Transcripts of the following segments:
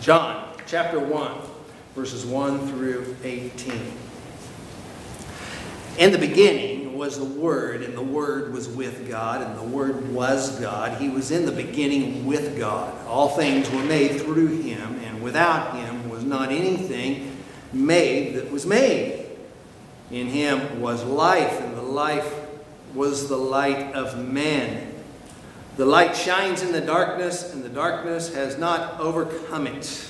John chapter 1, verses 1 through 18. In the beginning was the Word, and the Word was with God, and the Word was God. He was in the beginning with God. All things were made through him, and without him was not anything made that was made. In him was life, and the life was the light of men. The light shines in the darkness, and the darkness has not overcome it.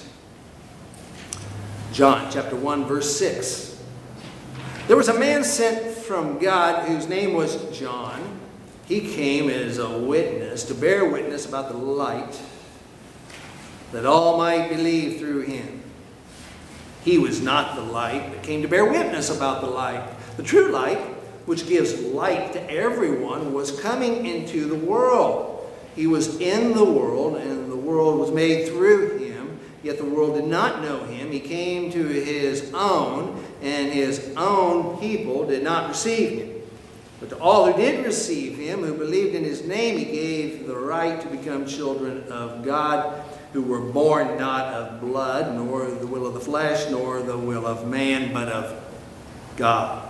John chapter 1, verse 6. There was a man sent from God whose name was John. He came as a witness to bear witness about the light, that all might believe through him. He was not the light, but came to bear witness about the light. The true light, which gives light to everyone, was coming into the world. He was in the world, and the world was made through him, yet the world did not know him. He came to his own, and his own people did not receive him. But to all who did receive him, who believed in his name, he gave the right to become children of God, who were born not of blood, nor the will of the flesh, nor the will of man, but of God.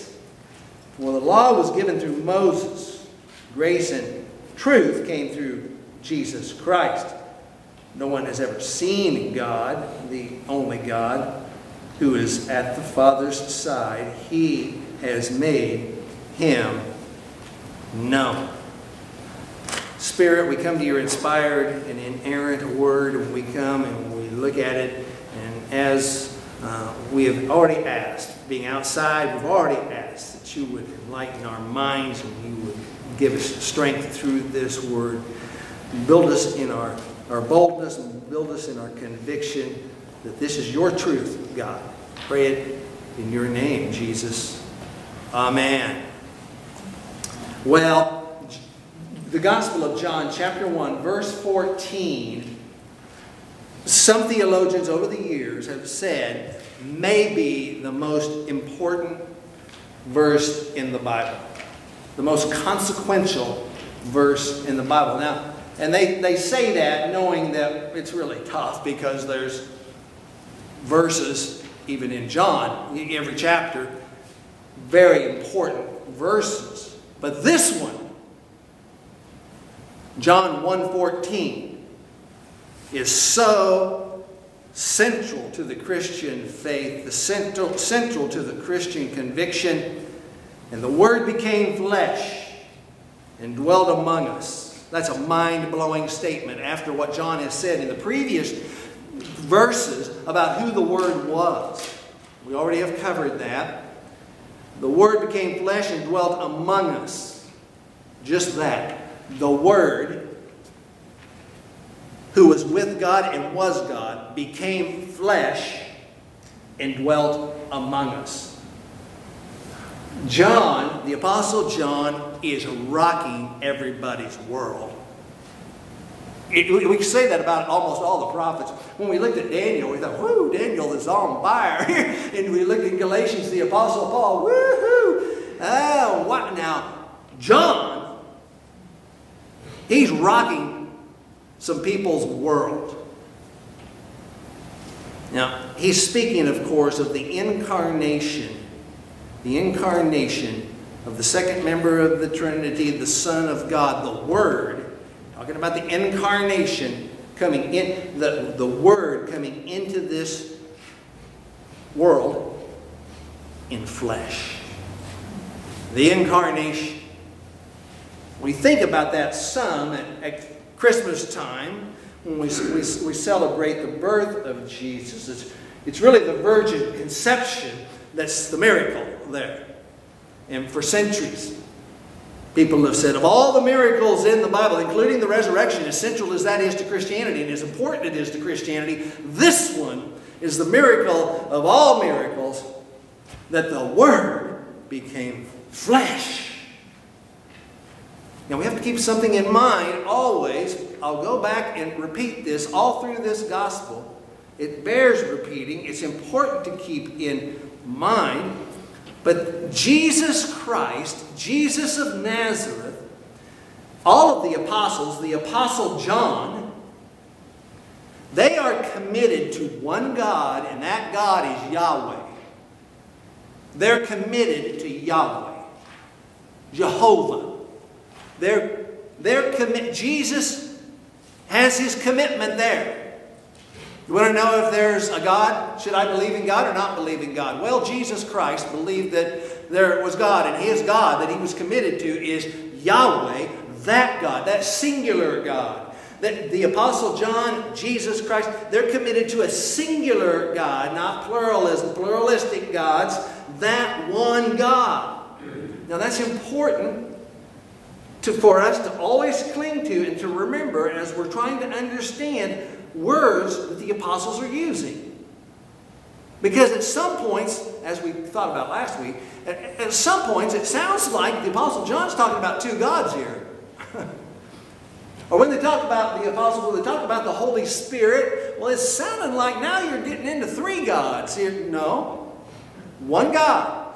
For the law was given through Moses, grace and truth came through Jesus Christ. No one has ever seen God, the only God, who is at the Father's side. He has made him known. Spirit, we come to your inspired and inerrant word, and we come and we look at it, and as uh, we have already asked, being outside, we've already asked that you would enlighten our minds and you would give us strength through this word. Build us in our, our boldness and build us in our conviction that this is your truth, God. Pray it in your name, Jesus. Amen. Well, the Gospel of John, chapter 1, verse 14, some theologians over the years have said may be the most important verse in the Bible, the most consequential verse in the Bible. Now, and they, they say that knowing that it's really tough because there's verses, even in John, every chapter, very important verses. But this one, John 1.14, is so central to the Christian faith, the central, central to the Christian conviction. And the Word became flesh and dwelt among us. That's a mind-blowing statement after what John has said in the previous verses about who the Word was. We already have covered that. The Word became flesh and dwelt among us. Just that. The Word who was with God and was God, became flesh and dwelt among us. John, the Apostle John, is rocking everybody's world. It, we can say that about almost all the prophets. When we looked at Daniel, we thought, whoo, Daniel is on fire. and we looked at Galatians, the Apostle Paul, woohoo. Oh, what now? John, he's rocking some people's world. Now, he's speaking, of course, of the incarnation, the incarnation of the second member of the Trinity, the Son of God, the Word, talking about the incarnation coming in, the, the Word coming into this world in flesh. The incarnation. We think about that some at, at Christmas time, when we, we, we celebrate the birth of Jesus, it's, it's really the virgin conception that's the miracle there. And for centuries, people have said, of all the miracles in the Bible, including the resurrection, as central as that is to Christianity and as important it is to Christianity, this one is the miracle of all miracles that the Word became flesh. Now we have to keep something in mind always. I'll go back and repeat this all through this gospel. It bears repeating. It's important to keep in mind. But Jesus Christ, Jesus of Nazareth, all of the apostles, the apostle John, they are committed to one God, and that God is Yahweh. They're committed to Yahweh, Jehovah. They're, they're commit. Jesus has his commitment there. You want to know if there's a God? Should I believe in God or not believe in God? Well, Jesus Christ believed that there was God, and his God that he was committed to is Yahweh, that God, that singular God. That the Apostle John, Jesus Christ, they're committed to a singular God, not pluralism, pluralistic gods, that one God. Now that's important to, for us to always cling to and to remember as we're trying to understand words that the apostles are using. Because at some points, as we thought about last week, at, some points it sounds like the Apostle John's talking about two gods here. or when they talk about the apostles, when they talk about the Holy Spirit, well, it's sounding like now you're getting into three gods here. No. One God,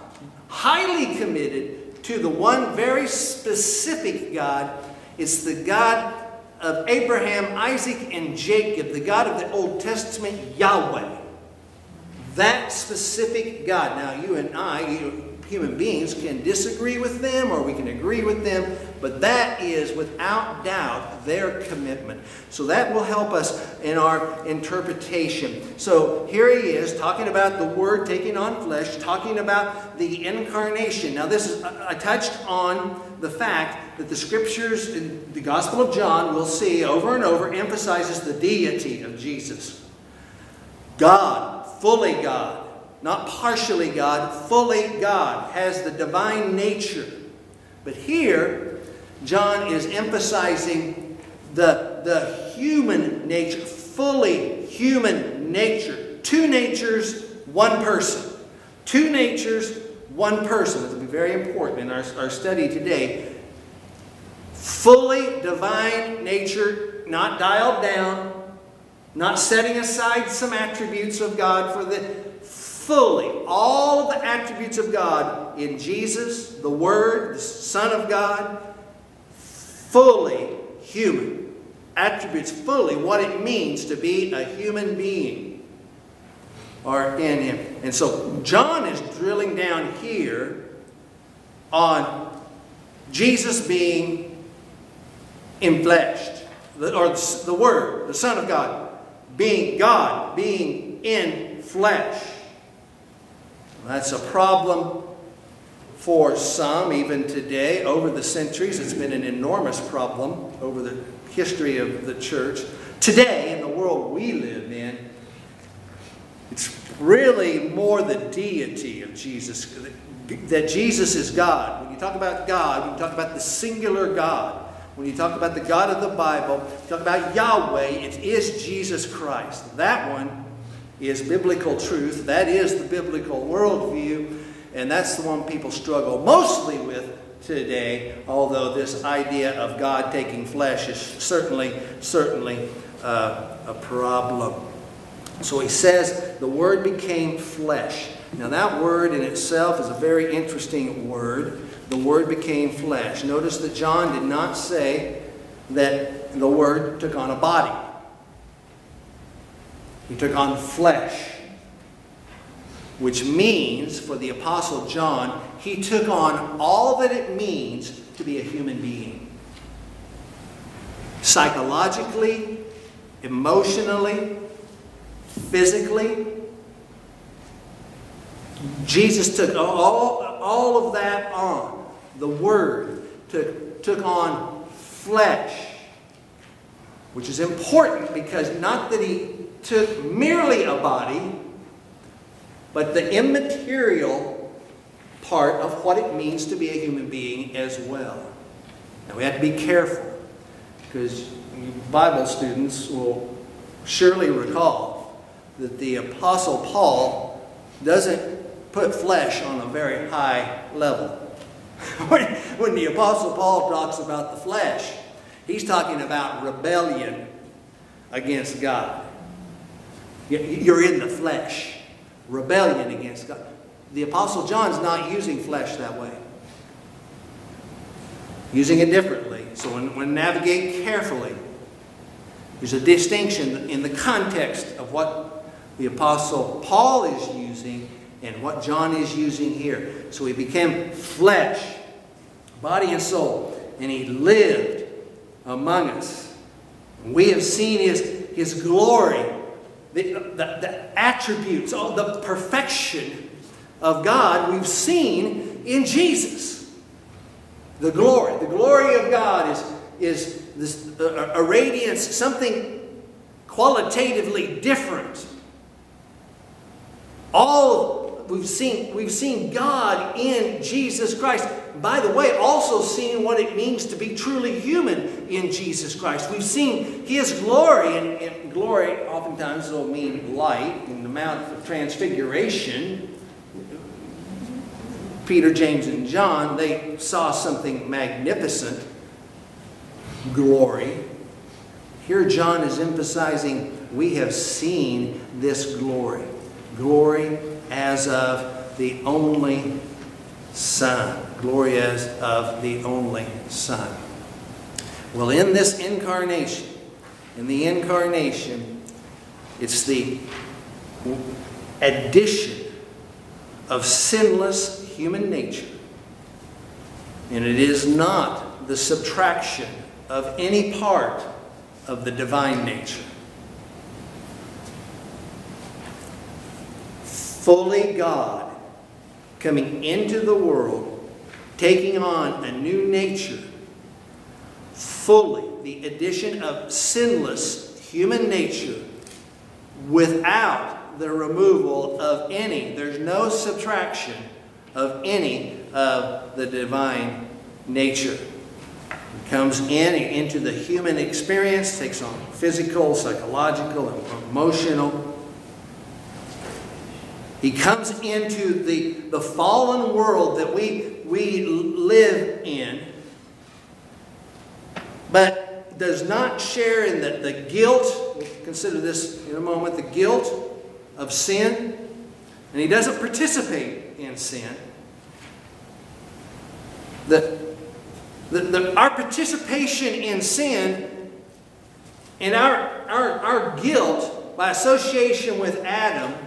highly committed to the one very specific God. It's the God of Abraham, Isaac, and Jacob, the God of the Old Testament, Yahweh. That specific God. Now, you and I, you, human beings can disagree with them or we can agree with them, but that is without doubt their commitment. So that will help us in our interpretation. So here he is talking about the Word taking on flesh, talking about the incarnation. Now, this is, I touched on the fact that the scriptures in the Gospel of John, we'll see over and over, emphasizes the deity of Jesus. God, fully God not partially God, fully God, has the divine nature. But here, John is emphasizing the, the human nature, fully human nature. Two natures, one person. Two natures, one person. This will be very important in our, our study today. Fully divine nature, not dialed down, not setting aside some attributes of God for the fully all of the attributes of God in Jesus, the Word, the Son of God, fully human. Attributes fully what it means to be a human being are in him. And so John is drilling down here on Jesus being enfleshed, or the Word, the Son of God, being God, being in flesh. That's a problem for some, even today. Over the centuries, it's been an enormous problem over the history of the church. Today, in the world we live in, it's really more the deity of Jesus, that Jesus is God. When you talk about God, when you talk about the singular God, when you talk about the God of the Bible, you talk about Yahweh, it is Jesus Christ. That one is biblical truth. That is the biblical worldview, and that's the one people struggle mostly with today, although this idea of God taking flesh is certainly, certainly uh, a problem. So he says the Word became flesh. Now, that word in itself is a very interesting word. The Word became flesh. Notice that John did not say that the Word took on a body. He took on flesh, which means, for the Apostle John, he took on all that it means to be a human being. Psychologically, emotionally, physically. Jesus took all, all of that on. The Word took, took on flesh, which is important because not that he took merely a body, but the immaterial part of what it means to be a human being as well. Now we have to be careful because Bible students will surely recall that the Apostle Paul doesn't put flesh on a very high level. when the Apostle Paul talks about the flesh, he's talking about rebellion against God. You're in the flesh. Rebellion against God. The Apostle John's not using flesh that way. Using it differently. So when, when navigate carefully, there's a distinction in the context of what the Apostle Paul is using and what John is using here. So he became flesh, body and soul, and he lived among us. We have seen his, his glory, the, the, the attributes, all the perfection of God we've seen in Jesus. The glory. The glory of God is, is this, a, a radiance, something qualitatively different. All we've seen, we've seen God in Jesus Christ. By the way, also seeing what it means to be truly human in Jesus Christ. We've seen His glory, and, and glory oftentimes will mean light and the Mount of Transfiguration. Peter, James, and John, they saw something magnificent glory. Here, John is emphasizing we have seen this glory. Glory as of the only Son. Glory as of the only Son. Well, in this incarnation, in the incarnation, it's the addition of sinless human nature. And it is not the subtraction of any part of the divine nature. Fully God coming into the world, taking on a new nature, fully the addition of sinless human nature without the removal of any, there's no subtraction of any of the divine nature comes in into the human experience, takes on physical, psychological, and emotional. He comes into the, the fallen world that we, we live in, but does not share in the, the guilt, we'll consider this in a moment, the guilt of sin, and he doesn't participate in sin. The, the, the, our participation in sin and our, our, our guilt by association with Adam,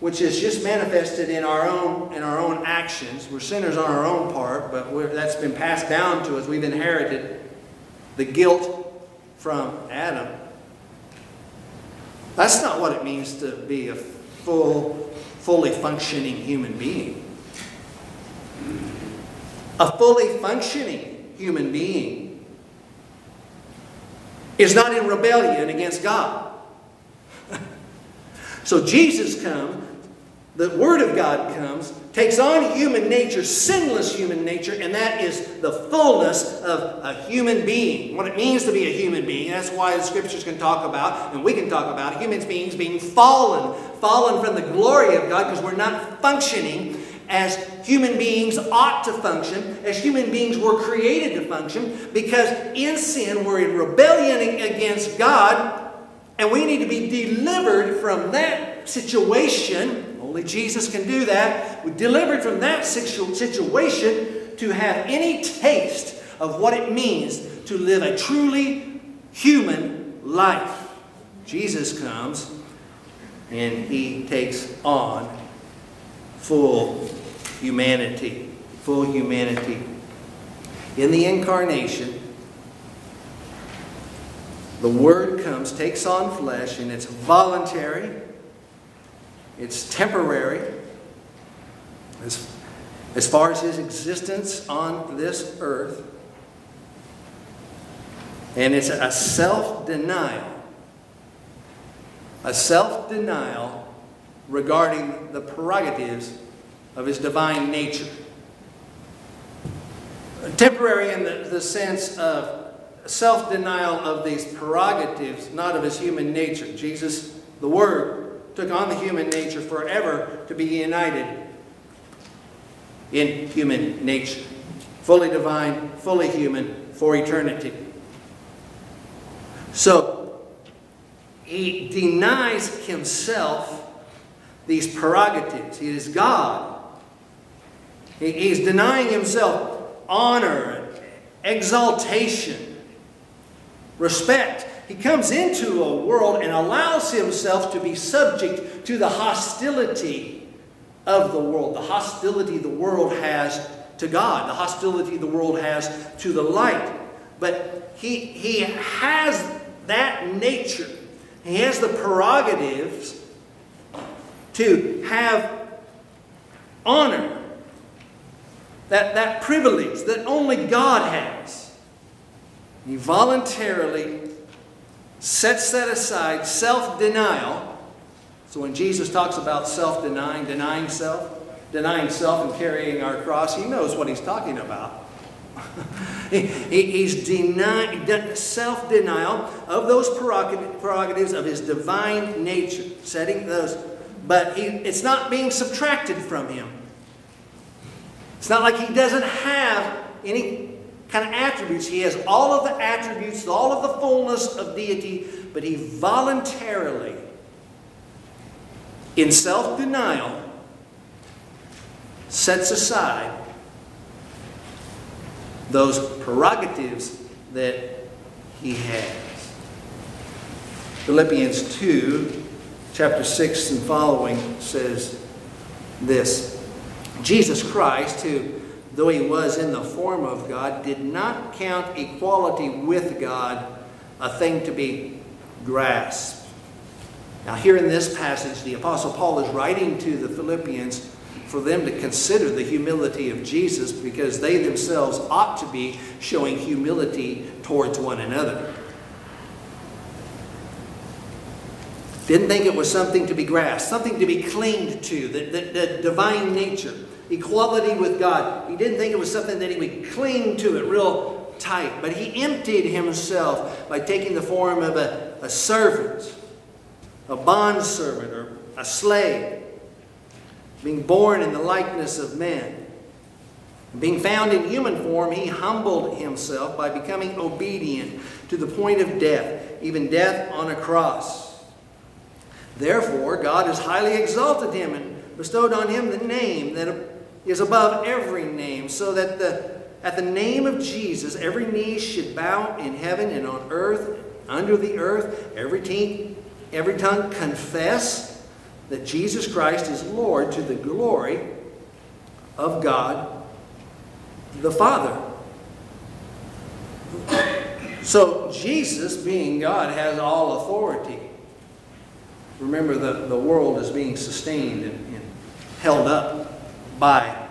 which is just manifested in our own, in our own actions. We're sinners on our own part, but that's been passed down to us. We've inherited the guilt from Adam. That's not what it means to be a full, fully functioning human being a fully functioning human being is not in rebellion against God. so Jesus comes, the Word of God comes, takes on human nature, sinless human nature, and that is the fullness of a human being. What it means to be a human being. That's why the scriptures can talk about, and we can talk about, human beings being fallen, fallen from the glory of God because we're not functioning as human beings ought to function, as human beings were created to function, because in sin we're in rebellion against God, and we need to be delivered from that situation. Only Jesus can do that. We're delivered from that situation to have any taste of what it means to live a truly human life. Jesus comes and he takes on full humanity. Full humanity. In the incarnation, the Word comes, takes on flesh, and it's voluntary, it's temporary. As, as far as his existence on this earth, and it's a self denial. A self denial regarding the prerogatives of his divine nature. Temporary in the, the sense of self denial of these prerogatives, not of his human nature. Jesus, the Word, took on the human nature forever to be united in human nature. Fully divine, fully human for eternity. So, he denies himself these prerogatives. He is God. He's denying himself honor, exaltation, respect. He comes into a world and allows himself to be subject to the hostility of the world, the hostility the world has to God, the hostility the world has to the light. But he, he has that nature, he has the prerogatives to have honor that, that privilege that only God has. He voluntarily sets that aside, self denial. So when Jesus talks about self denying, denying self, denying self and carrying our cross, he knows what he's talking about. he, he's denying self denial of those prerogatives of his divine nature, setting those, but he, it's not being subtracted from him. It's not like he doesn't have any kind of attributes. He has all of the attributes, all of the fullness of deity, but he voluntarily, in self denial, sets aside those prerogatives that he has. Philippians 2, chapter 6 and following says this. Jesus Christ, who, though he was in the form of God, did not count equality with God a thing to be grasped. Now, here in this passage, the Apostle Paul is writing to the Philippians for them to consider the humility of Jesus because they themselves ought to be showing humility towards one another. Didn't think it was something to be grasped, something to be clinged to, the, the, the divine nature equality with God. He didn't think it was something that he would cling to it real tight, but he emptied himself by taking the form of a, a servant, a bondservant, or a slave, being born in the likeness of men. Being found in human form, he humbled himself by becoming obedient to the point of death, even death on a cross. Therefore, God has highly exalted him and bestowed on him the name that is above every name, so that the, at the name of Jesus every knee should bow in heaven and on earth, under the earth, every, tongue, every tongue confess that Jesus Christ is Lord to the glory of God the Father. So Jesus, being God, has all authority. Remember, the, the world is being sustained and, and held up by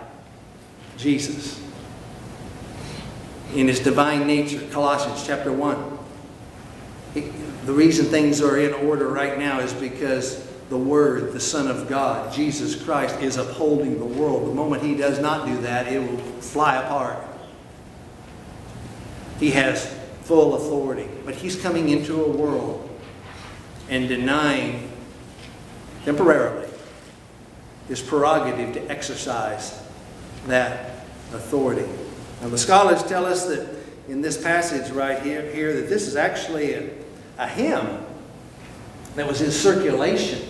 Jesus in his divine nature. Colossians chapter 1. the reason things are in order right now is because the Word, the Son of God, Jesus Christ, is upholding the world. The moment he does not do that, it will fly apart. He has full authority. But he's coming into a world and denying temporarily his prerogative to exercise that authority. Now, the scholars tell us that in this passage right here, here that this is actually a, a hymn that was in circulation,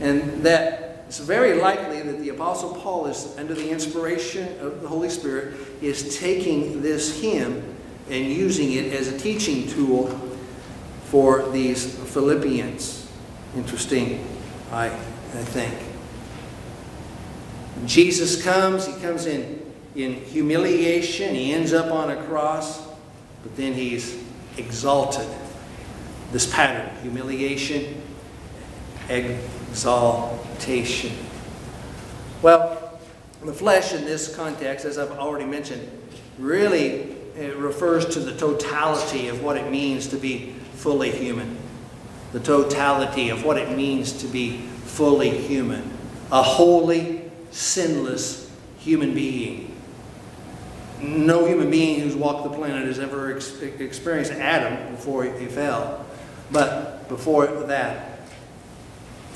and that it's very likely that the Apostle Paul is, under the inspiration of the Holy Spirit, is taking this hymn and using it as a teaching tool for these Philippians. Interesting, I, I think. Jesus comes, he comes in, in humiliation, he ends up on a cross, but then he's exalted. This pattern humiliation, exaltation. Well, the flesh in this context, as I've already mentioned, really refers to the totality of what it means to be fully human. The totality of what it means to be fully human. A holy, sinless human being. No human being who's walked the planet has ever ex experienced Adam before he fell. But before that,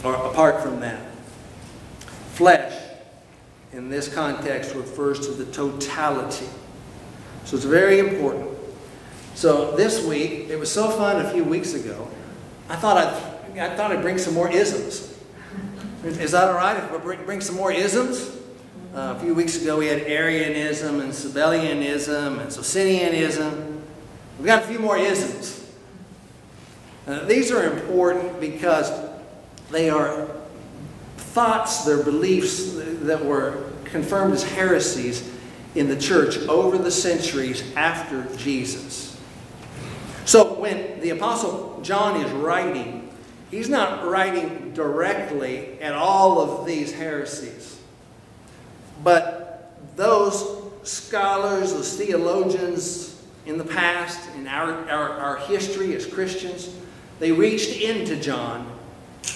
or apart from that. Flesh, in this context, refers to the totality. So it's very important. So this week, it was so fun a few weeks ago, I thought I'd, I thought I'd bring some more isms. Is that all right if we bring, bring some more isms? Uh, a few weeks ago, we had Arianism and Sabellianism and Socinianism. We've got a few more isms. Uh, these are important because they are thoughts, they're beliefs that were confirmed as heresies in the church over the centuries after Jesus. So when the Apostle John is writing, he's not writing directly at all of these heresies. But those scholars, those theologians in the past, in our, our, our history as Christians, they reached into John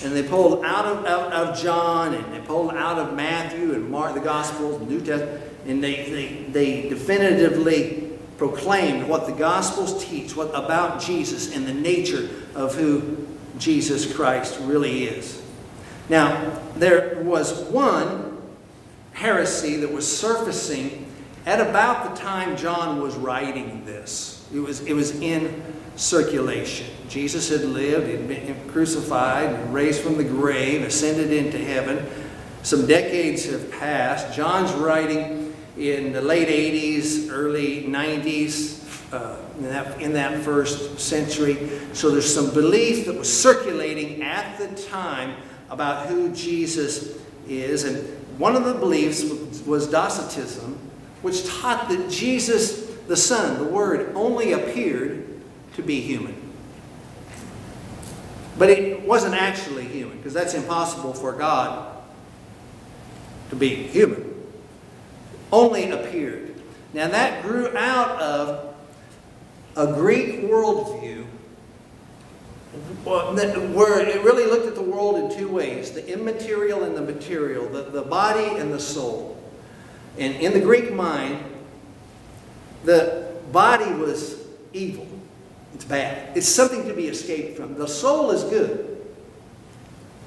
and they pulled out of, out of John and they pulled out of Matthew and Mark, the Gospels, the New Testament, and they, they, they definitively proclaimed what the Gospels teach what, about Jesus and the nature of who Jesus Christ really is. Now, there was one heresy that was surfacing at about the time John was writing this. It was, it was in circulation. Jesus had lived, had been crucified, raised from the grave, ascended into heaven. Some decades have passed. John's writing in the late 80s, early 90s, uh, in, that, in that first century. So there's some belief that was circulating at the time about who Jesus is. And one of the beliefs was Docetism, which taught that Jesus, the Son, the Word, only appeared to be human. But it wasn't actually human, because that's impossible for God to be human. Only appeared. Now that grew out of a Greek worldview where it really looked at the world in two ways the immaterial and the material, the, the body and the soul. And in the Greek mind, the body was evil, it's bad. It's something to be escaped from. The soul is good.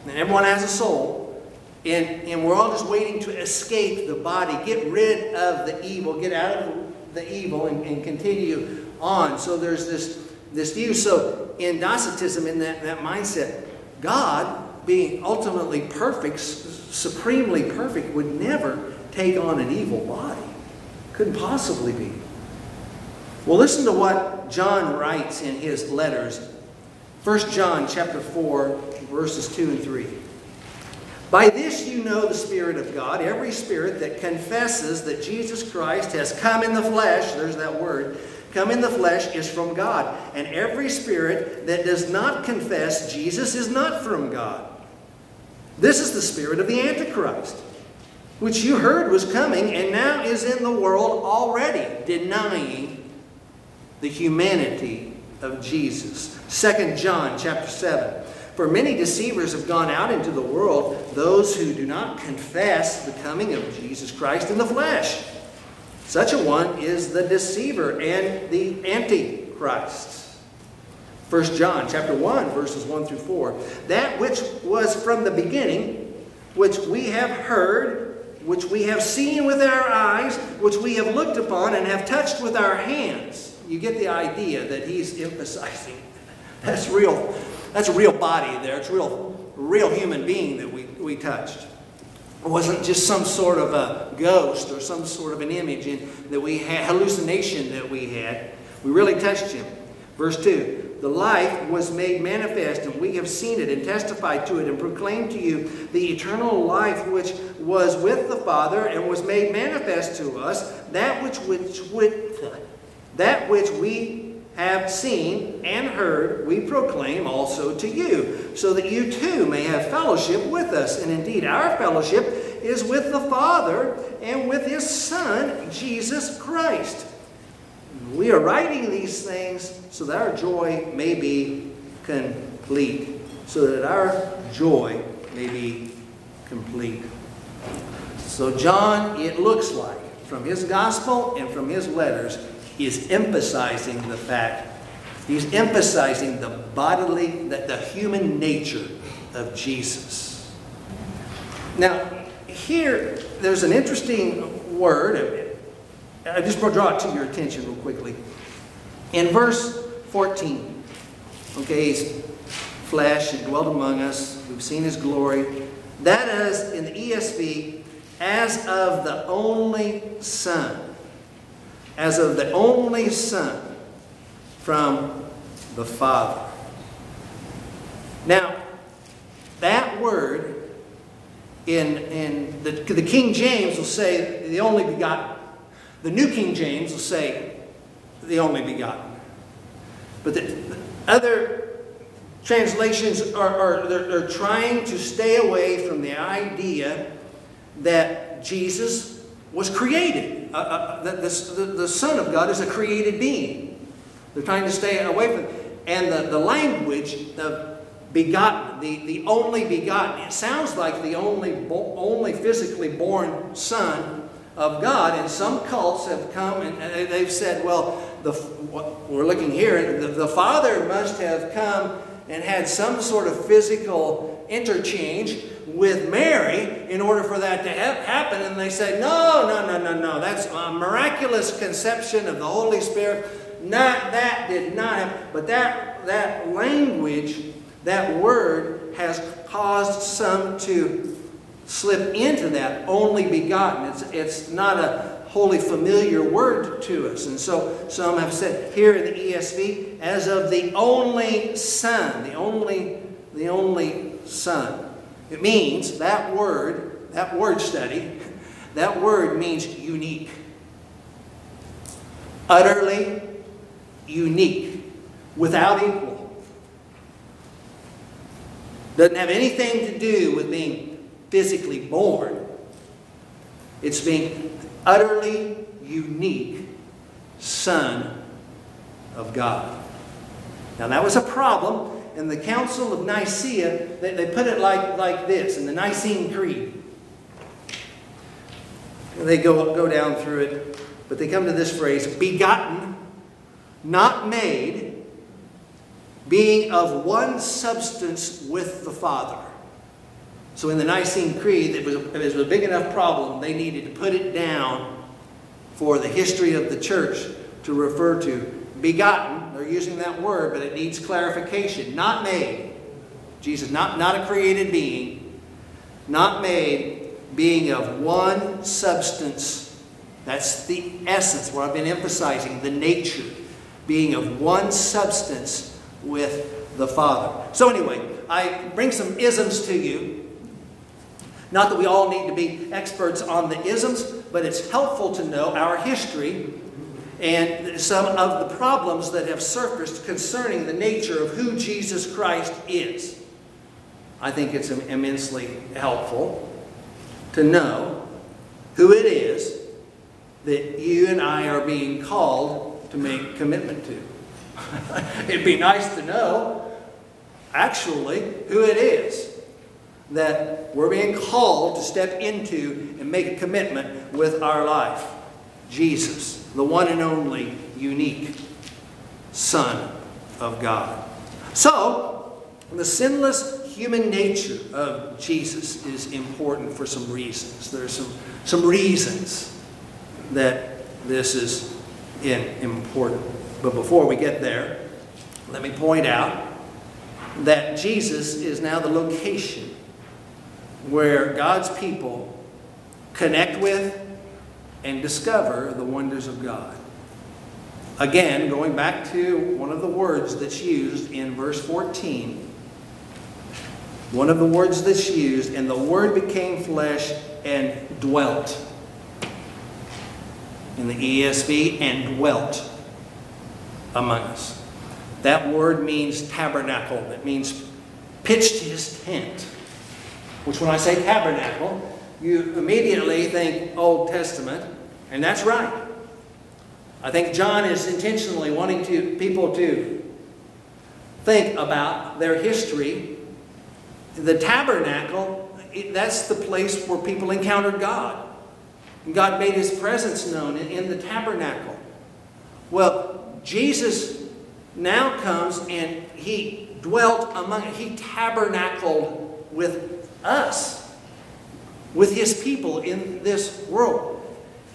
And everyone has a soul. And, and we're all just waiting to escape the body, get rid of the evil, get out of the evil, and, and continue on. So there's this, this view. So in Docetism, in that, that mindset, God, being ultimately perfect, supremely perfect, would never take on an evil body. Couldn't possibly be. Well, listen to what John writes in his letters. 1 John chapter 4, verses 2 and 3. By this you know the Spirit of God. Every spirit that confesses that Jesus Christ has come in the flesh, there's that word, come in the flesh is from God. And every spirit that does not confess Jesus is not from God. This is the spirit of the Antichrist, which you heard was coming and now is in the world already, denying the humanity of Jesus. 2 John chapter 7. For many deceivers have gone out into the world, those who do not confess the coming of Jesus Christ in the flesh. Such a one is the deceiver and the antichrist. 1 John chapter 1 verses 1 through 4. That which was from the beginning, which we have heard, which we have seen with our eyes, which we have looked upon and have touched with our hands you get the idea that he's emphasizing that's real, that's a real body there. It's real, real human being that we, we touched. Wasn't just some sort of a ghost or some sort of an image in, that we had, hallucination that we had. We really touched him. Verse 2 The life was made manifest, and we have seen it and testified to it and proclaimed to you the eternal life which was with the Father and was made manifest to us, that which, which, which that which we have seen and heard, we proclaim also to you, so that you too may have fellowship with us. And indeed, our fellowship is with the Father and with His Son, Jesus Christ. We are writing these things so that our joy may be complete. So that our joy may be complete. So, John, it looks like, from his gospel and from his letters, is emphasizing the fact, he's emphasizing the bodily, the, the human nature of Jesus. Now, here, there's an interesting word. I just draw it to your attention real quickly. In verse 14, okay, he's flesh and dwelt among us. We've seen his glory. That is, in the ESV, as of the only Son. As of the only Son from the Father. Now, that word in, in the, the King James will say the only begotten. The New King James will say the only begotten. But the, the other translations are, are they're, they're trying to stay away from the idea that Jesus was created. Uh, uh, that the, the Son of God is a created being. They're trying to stay away from. And the, the language, the begotten, the, the only begotten, it sounds like the only, only physically born Son of God. And some cults have come and they've said, well, the, we're looking here, the, the Father must have come and had some sort of physical interchange with Mary in order for that to ha happen. And they say, no, no, no, no, no. That's a miraculous conception of the Holy Spirit. Not that did not happen. But that, that language, that word has caused some to slip into that only begotten. It's, it's not a wholly familiar word to us. And so some have said here in the ESV, as of the only Son, the only, the only Son. It means that word, that word study, that word means unique. Utterly unique, without equal. Doesn't have anything to do with being physically born. It's being utterly unique Son of God. Now, that was a problem. In the Council of Nicaea, they, they put it like, like this in the Nicene Creed. They go, go down through it, but they come to this phrase begotten, not made, being of one substance with the Father. So in the Nicene Creed, it was, it was a big enough problem, they needed to put it down for the history of the church to refer to. Begotten, they're using that word, but it needs clarification. Not made. Jesus, not, not a created being. Not made, being of one substance. That's the essence, what I've been emphasizing, the nature. Being of one substance with the Father. So anyway, I bring some isms to you not that we all need to be experts on the isms, but it's helpful to know our history and some of the problems that have surfaced concerning the nature of who Jesus Christ is. I think it's immensely helpful to know who it is that you and I are being called to make commitment to. It'd be nice to know, actually, who it is that we're being called to step into and make a commitment with our life. Jesus, the one and only unique Son of God. So, the sinless human nature of Jesus is important for some reasons. There are some, some reasons that this is important. But before we get there, let me point out that Jesus is now the location where God's people connect with and discover the wonders of God. Again, going back to one of the words that's used in verse 14, one of the words that's used, and the Word became flesh and dwelt. In the ESV, and dwelt among us. That word means tabernacle. It means pitched his tent which when I say tabernacle, you immediately think Old Testament, and that's right. I think John is intentionally wanting to, people to think about their history. The tabernacle, that's the place where people encountered God. God made his presence known in the tabernacle. Well, Jesus now comes and he dwelt among, he tabernacled with us. With his people in this world.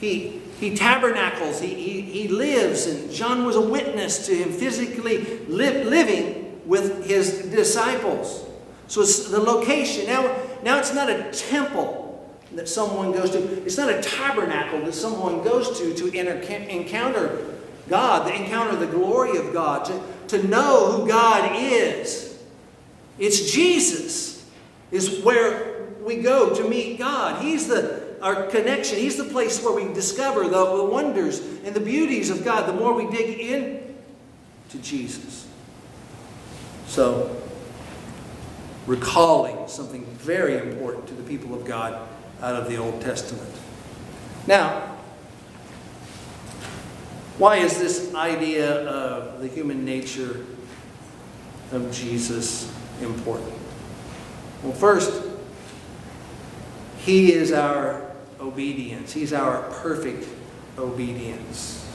He, he tabernacles, he, he, he lives, and John was a witness to him physically li living with his disciples. So it's the location. Now, now it's not a temple that someone goes to. It's not a tabernacle that someone goes to to encounter God, to encounter the glory of God, to, to know who God is. It's Jesus is where we go to meet God. He's the our connection. He's the place where we discover the, the wonders and the beauties of God the more we dig in to Jesus. So, recalling something very important to the people of God out of the Old Testament. Now, why is this idea of the human nature of Jesus important? Well, first, he is our obedience. He's our perfect obedience.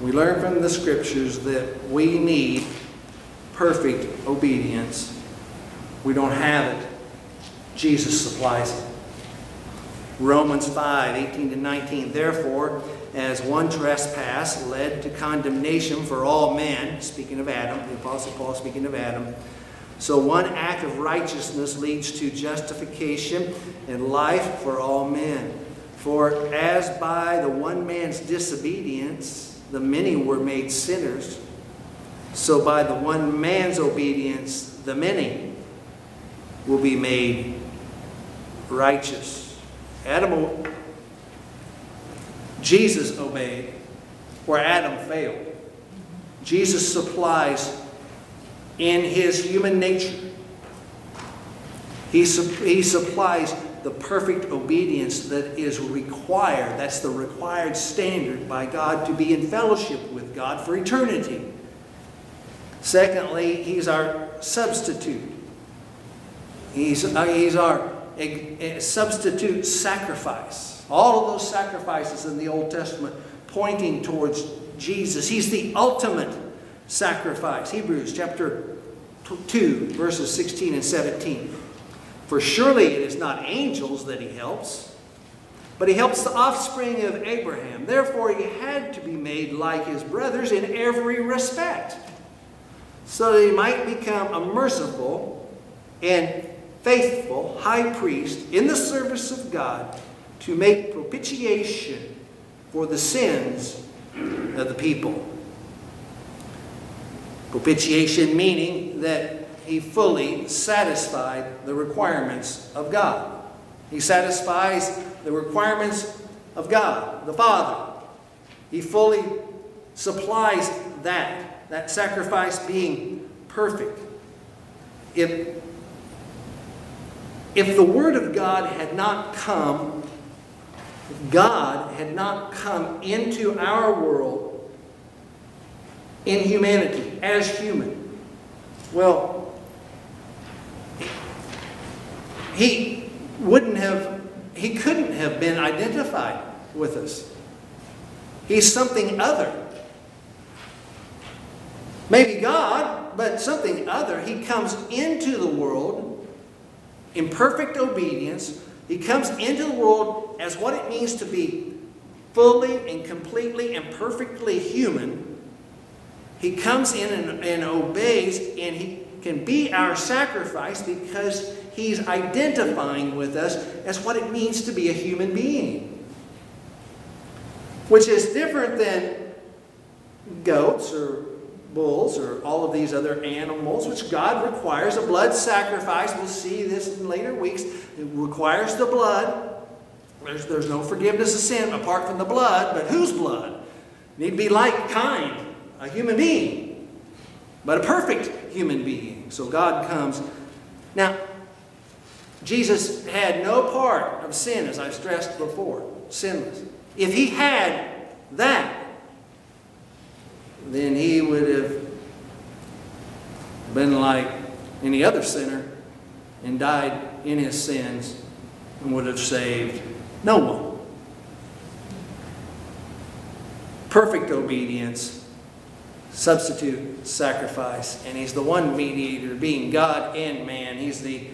We learn from the scriptures that we need perfect obedience. We don't have it. Jesus supplies it. Romans 5, 18 to 19. Therefore, as one trespass led to condemnation for all men, speaking of Adam, the Apostle Paul speaking of Adam, so one act of righteousness leads to justification and life for all men. For as by the one man's disobedience the many were made sinners, so by the one man's obedience the many will be made righteous. Adam, Jesus obeyed where Adam failed. Jesus supplies in his human nature. He, he supplies the perfect obedience that is required. That's the required standard by God to be in fellowship with God for eternity. Secondly, he's our substitute. He's, uh, he's our a, a substitute sacrifice. All of those sacrifices in the Old Testament pointing towards Jesus. He's the ultimate sacrifice. Hebrews chapter 2, verses 16 and 17. For surely it is not angels that he helps, but he helps the offspring of Abraham. Therefore, he had to be made like his brothers in every respect, so that he might become a merciful and faithful high priest in the service of God to make propitiation for the sins of the people. Propitiation meaning that he fully satisfied the requirements of God. He satisfies the requirements of God, the Father. He fully supplies that, that sacrifice being perfect. If, if the Word of God had not come, God had not come into our world in humanity, as human. Well, he wouldn't have, he couldn't have been identified with us. He's something other. Maybe God, but something other. He comes into the world in perfect obedience. He comes into the world as what it means to be fully and completely and perfectly human he comes in and, and obeys, and he can be our sacrifice because he's identifying with us as what it means to be a human being. Which is different than goats or bulls or all of these other animals, which God requires a blood sacrifice. We'll see this in later weeks. It requires the blood. There's, there's no forgiveness of sin apart from the blood, but whose blood? Need to be like kind a human being, but a perfect human being. So God comes. Now, Jesus had no part of sin, as I've stressed before, sinless. If he had that, then he would have been like any other sinner and died in his sins and would have saved no one. Perfect obedience substitute sacrifice. And he's the one mediator, being God and man. He's the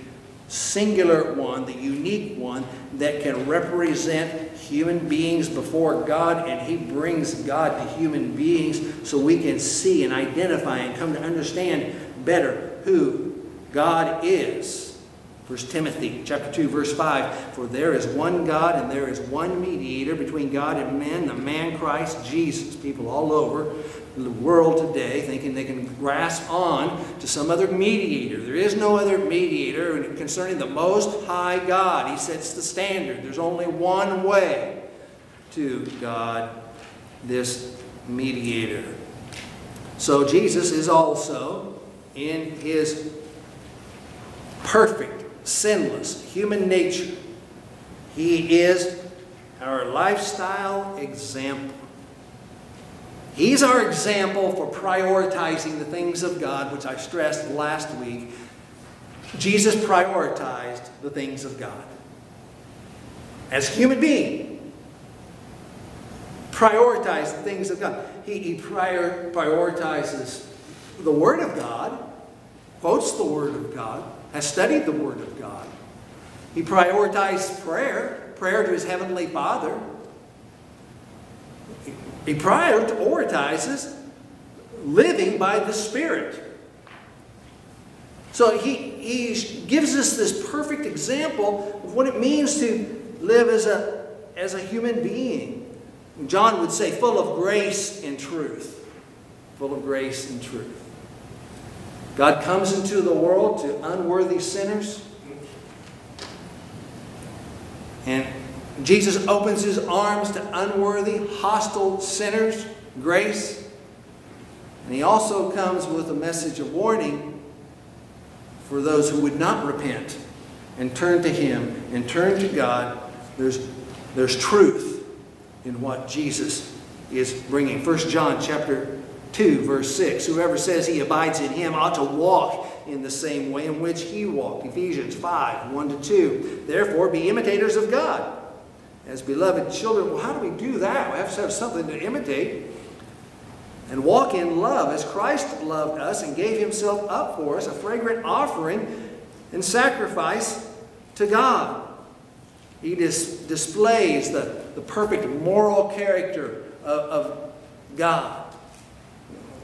singular one, the unique one that can represent human beings before God, and He brings God to human beings so we can see and identify and come to understand better who God is. 1 Timothy chapter 2 verse 5 For there is one God and there is one mediator between God and men the man Christ Jesus people all over the world today thinking they can grasp on to some other mediator there is no other mediator concerning the most high God he sets the standard there's only one way to God this mediator so Jesus is also in his perfect sinless human nature. He is our lifestyle example. He's our example for prioritizing the things of God, which I stressed last week. Jesus prioritized the things of God. As a human being, prioritized the things of God. He, he prior, prioritizes the Word of God, quotes the Word of God, has studied the Word of God. He prioritized prayer, prayer to his Heavenly Father. He prioritizes living by the Spirit. So he, he gives us this perfect example of what it means to live as a, as a human being. John would say, full of grace and truth. Full of grace and truth. God comes into the world to unworthy sinners. And Jesus opens his arms to unworthy, hostile sinners, grace. And he also comes with a message of warning for those who would not repent and turn to him and turn to God. There's, there's truth in what Jesus is bringing. 1 John chapter 2, verse 6. Whoever says he abides in him ought to walk in the same way in which he walked. Ephesians 5, 1 to 2. Therefore, be imitators of God as beloved children. Well, how do we do that? We have to have something to imitate. And walk in love as Christ loved us and gave himself up for us, a fragrant offering and sacrifice to God. He dis displays the, the perfect moral character of, of God.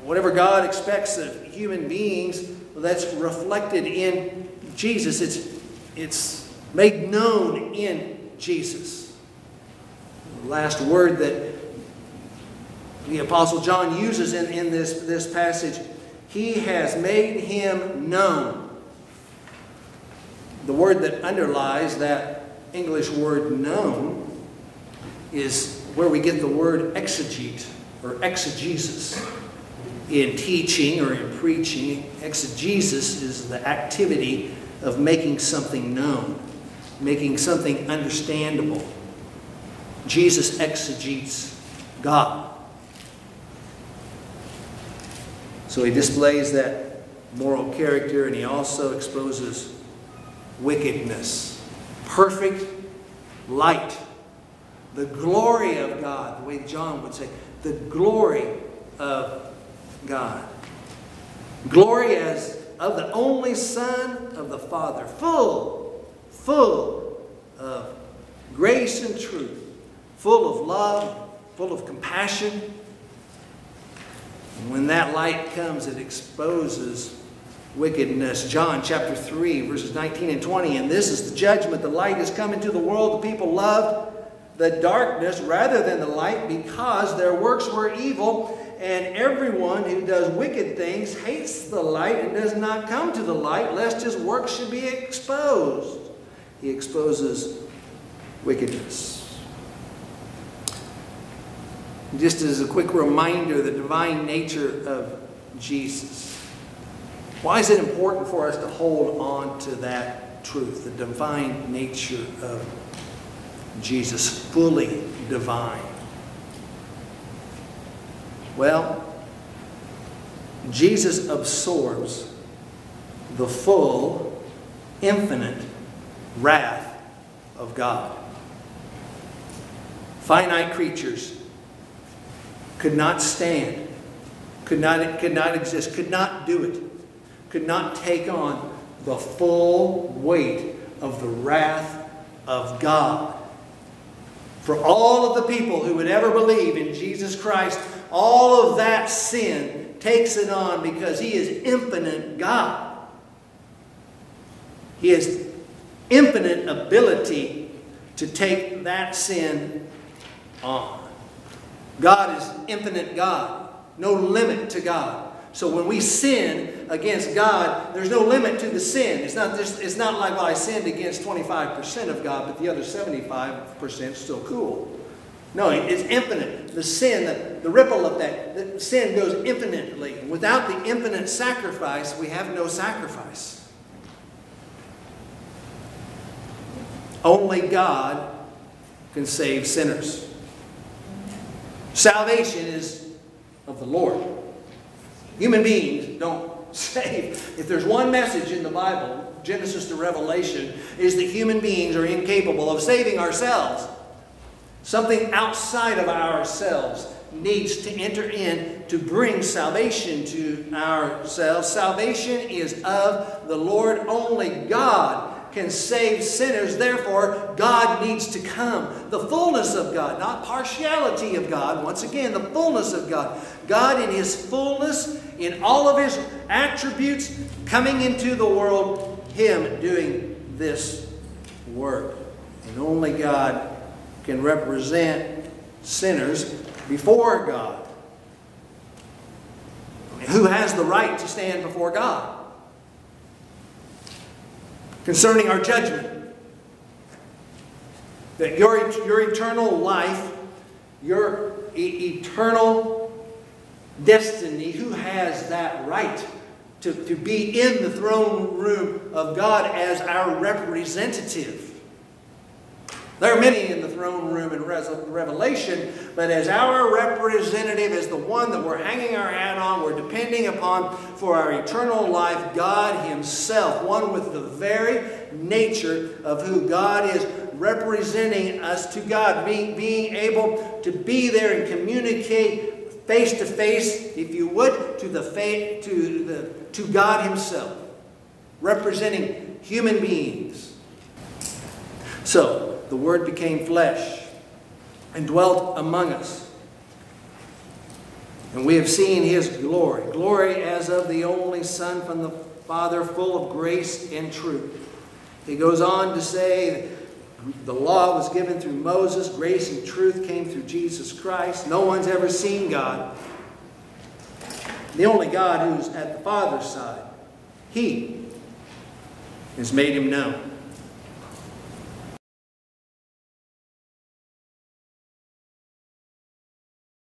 Whatever God expects of human beings, that's reflected in Jesus. It's, it's made known in Jesus. Last word that the Apostle John uses in, in this, this passage, he has made him known. The word that underlies that English word known is where we get the word exegete or exegesis in teaching or in preaching, exegesis is the activity of making something known, making something understandable. Jesus exegetes God. So he displays that moral character and he also exposes wickedness. Perfect light. The glory of God, the way John would say, the glory of God. Glory as of the only Son of the Father, full, full of grace and truth, full of love, full of compassion. And when that light comes, it exposes wickedness. John chapter 3, verses 19 and 20. And this is the judgment. The light has come into the world. The people loved the darkness rather than the light because their works were evil. And everyone who does wicked things hates the light and does not come to the light, lest his work should be exposed. He exposes wickedness. Just as a quick reminder, the divine nature of Jesus. Why is it important for us to hold on to that truth, the divine nature of Jesus, fully divine? Well, Jesus absorbs the full, infinite wrath of God. Finite creatures could not stand, could not, could not exist, could not do it, could not take on the full weight of the wrath of God. For all of the people who would ever believe in Jesus Christ, all of that sin takes it on because He is infinite God. He has infinite ability to take that sin on. God is infinite God, no limit to God. So when we sin against God, there's no limit to the sin. It's not, just, it's not like, well, I sinned against 25% of God, but the other 75% is still cool. No, it's infinite. The sin, the, the ripple of that, the sin goes infinitely. Without the infinite sacrifice, we have no sacrifice. Only God can save sinners. Salvation is of the Lord. Human beings don't save. If there's one message in the Bible, Genesis to Revelation, is that human beings are incapable of saving ourselves. Something outside of ourselves needs to enter in to bring salvation to ourselves. Salvation is of the Lord. Only God can save sinners. Therefore, God needs to come. The fullness of God, not partiality of God. Once again, the fullness of God. God in His fullness, in all of His attributes, coming into the world, Him doing this work. And only God can represent sinners before God. Who has the right to stand before God? Concerning our judgment. That your, your eternal life, your e eternal destiny, who has that right to, to be in the throne room of God as our representative? There are many in the throne room in Revelation, but as our representative, as the one that we're hanging our hat on, we're depending upon for our eternal life, God Himself, one with the very nature of who God is, representing us to God, being, being able to be there and communicate face to face, if you would, to the to the to God Himself, representing human beings. So the Word became flesh and dwelt among us. And we have seen his glory, glory as of the only Son from the Father, full of grace and truth. He goes on to say, the law was given through Moses, grace and truth came through Jesus Christ. No one's ever seen God. The only God who's at the Father's side, He has made him known.